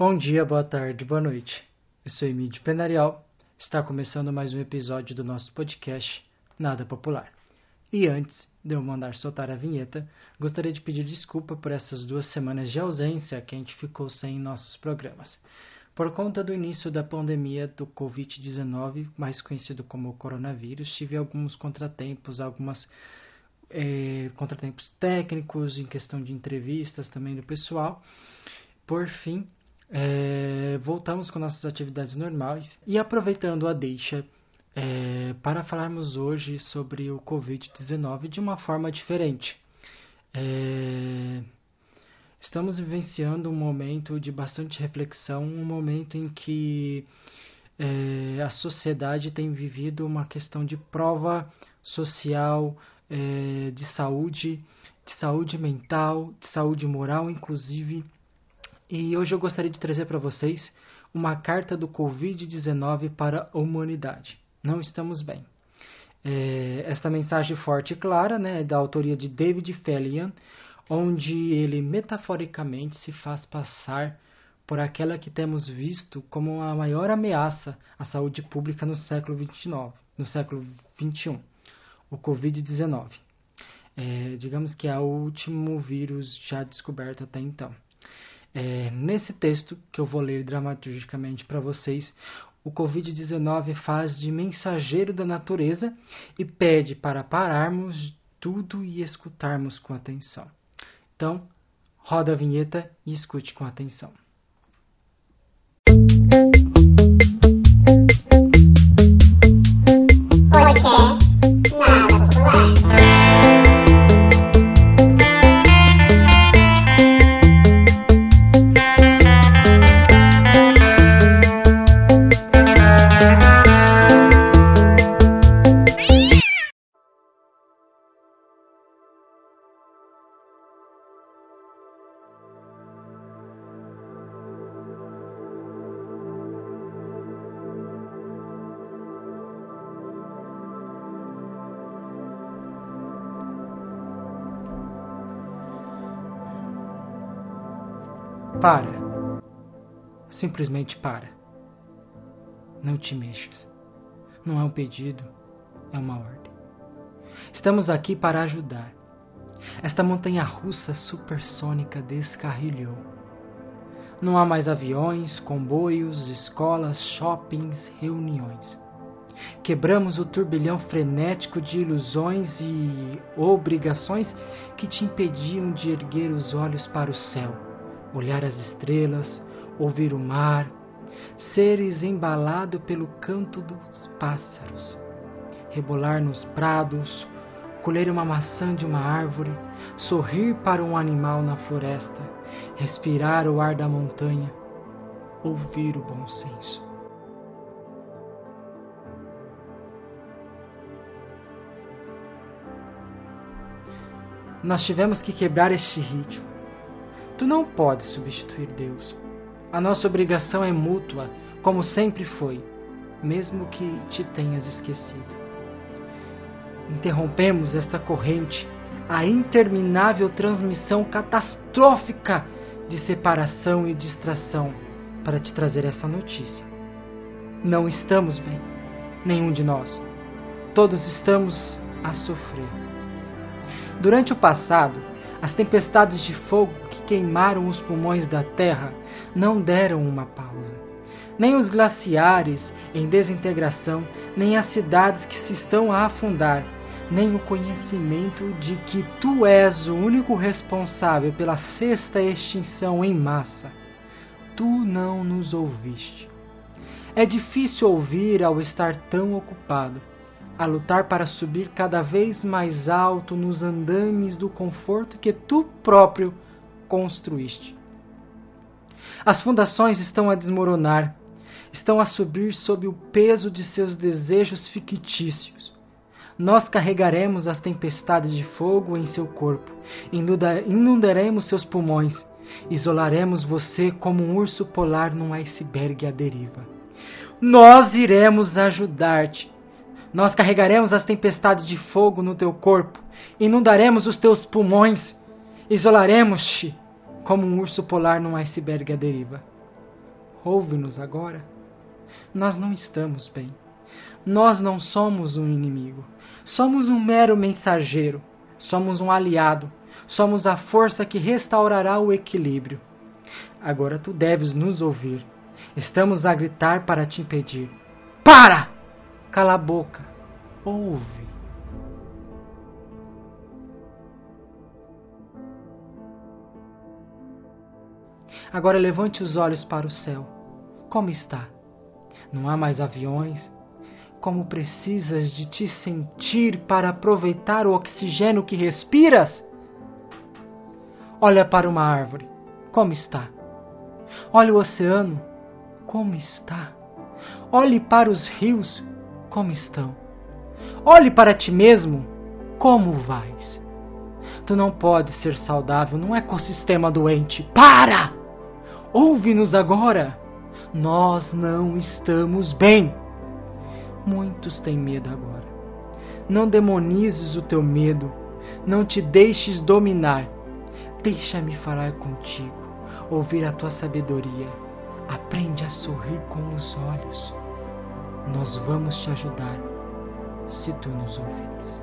Bom dia, boa tarde, boa noite. Eu sou Emílio Penarial. Está começando mais um episódio do nosso podcast Nada Popular. E antes de eu mandar soltar a vinheta, gostaria de pedir desculpa por essas duas semanas de ausência que a gente ficou sem nossos programas. Por conta do início da pandemia do Covid-19, mais conhecido como coronavírus, tive alguns contratempos, algumas é, contratempos técnicos em questão de entrevistas também do pessoal. Por fim, é, voltamos com nossas atividades normais e aproveitando a deixa é, para falarmos hoje sobre o Covid-19 de uma forma diferente. É, estamos vivenciando um momento de bastante reflexão, um momento em que é, a sociedade tem vivido uma questão de prova social, é, de saúde, de saúde mental, de saúde moral, inclusive. E hoje eu gostaria de trazer para vocês uma carta do Covid-19 para a humanidade. Não estamos bem. É, esta mensagem forte e clara né, é da autoria de David Fellian, onde ele metaforicamente se faz passar por aquela que temos visto como a maior ameaça à saúde pública no século XXIX, no século XXI o Covid-19. É, digamos que é o último vírus já descoberto até então. É, nesse texto que eu vou ler dramaturgicamente para vocês, o Covid-19 faz de mensageiro da natureza e pede para pararmos tudo e escutarmos com atenção. Então, roda a vinheta e escute com atenção. Para. Simplesmente para. Não te mexas. Não é um pedido, é uma ordem. Estamos aqui para ajudar. Esta montanha russa supersônica descarrilhou. Não há mais aviões, comboios, escolas, shoppings, reuniões. Quebramos o turbilhão frenético de ilusões e obrigações que te impediam de erguer os olhos para o céu olhar as estrelas, ouvir o mar, seres embalado pelo canto dos pássaros, rebolar nos prados, colher uma maçã de uma árvore, sorrir para um animal na floresta, respirar o ar da montanha, ouvir o bom senso. Nós tivemos que quebrar este ritmo Tu não podes substituir Deus. A nossa obrigação é mútua, como sempre foi, mesmo que te tenhas esquecido. Interrompemos esta corrente, a interminável transmissão catastrófica de separação e distração, para te trazer essa notícia. Não estamos bem, nenhum de nós. Todos estamos a sofrer. Durante o passado, as tempestades de fogo queimaram os pulmões da terra não deram uma pausa. Nem os glaciares em desintegração, nem as cidades que se estão a afundar, nem o conhecimento de que tu és o único responsável pela sexta extinção em massa. Tu não nos ouviste. É difícil ouvir ao estar tão ocupado a lutar para subir cada vez mais alto nos andames do conforto que tu próprio construíste. As fundações estão a desmoronar, estão a subir sob o peso de seus desejos fictícios. Nós carregaremos as tempestades de fogo em seu corpo, inundaremos seus pulmões, isolaremos você como um urso polar num iceberg à deriva. Nós iremos ajudar-te nós carregaremos as tempestades de fogo no teu corpo, inundaremos os teus pulmões, isolaremos-te como um urso polar num iceberg à deriva. ouve-nos agora. Nós não estamos bem. Nós não somos um inimigo. Somos um mero mensageiro. Somos um aliado. Somos a força que restaurará o equilíbrio. Agora tu deves nos ouvir. Estamos a gritar para te impedir. Para! Cala a boca. Ouve. Agora levante os olhos para o céu. Como está? Não há mais aviões? Como precisas de te sentir para aproveitar o oxigênio que respiras? Olha para uma árvore. Como está? Olha o oceano. Como está? Olhe para os rios. Como estão? Olhe para ti mesmo. Como vais? Tu não podes ser saudável num ecossistema doente. Para! Ouve-nos agora! Nós não estamos bem. Muitos têm medo agora. Não demonizes o teu medo. Não te deixes dominar. Deixa-me falar contigo, ouvir a tua sabedoria. Aprende a sorrir com os olhos. Nós vamos te ajudar se tu nos ouvires.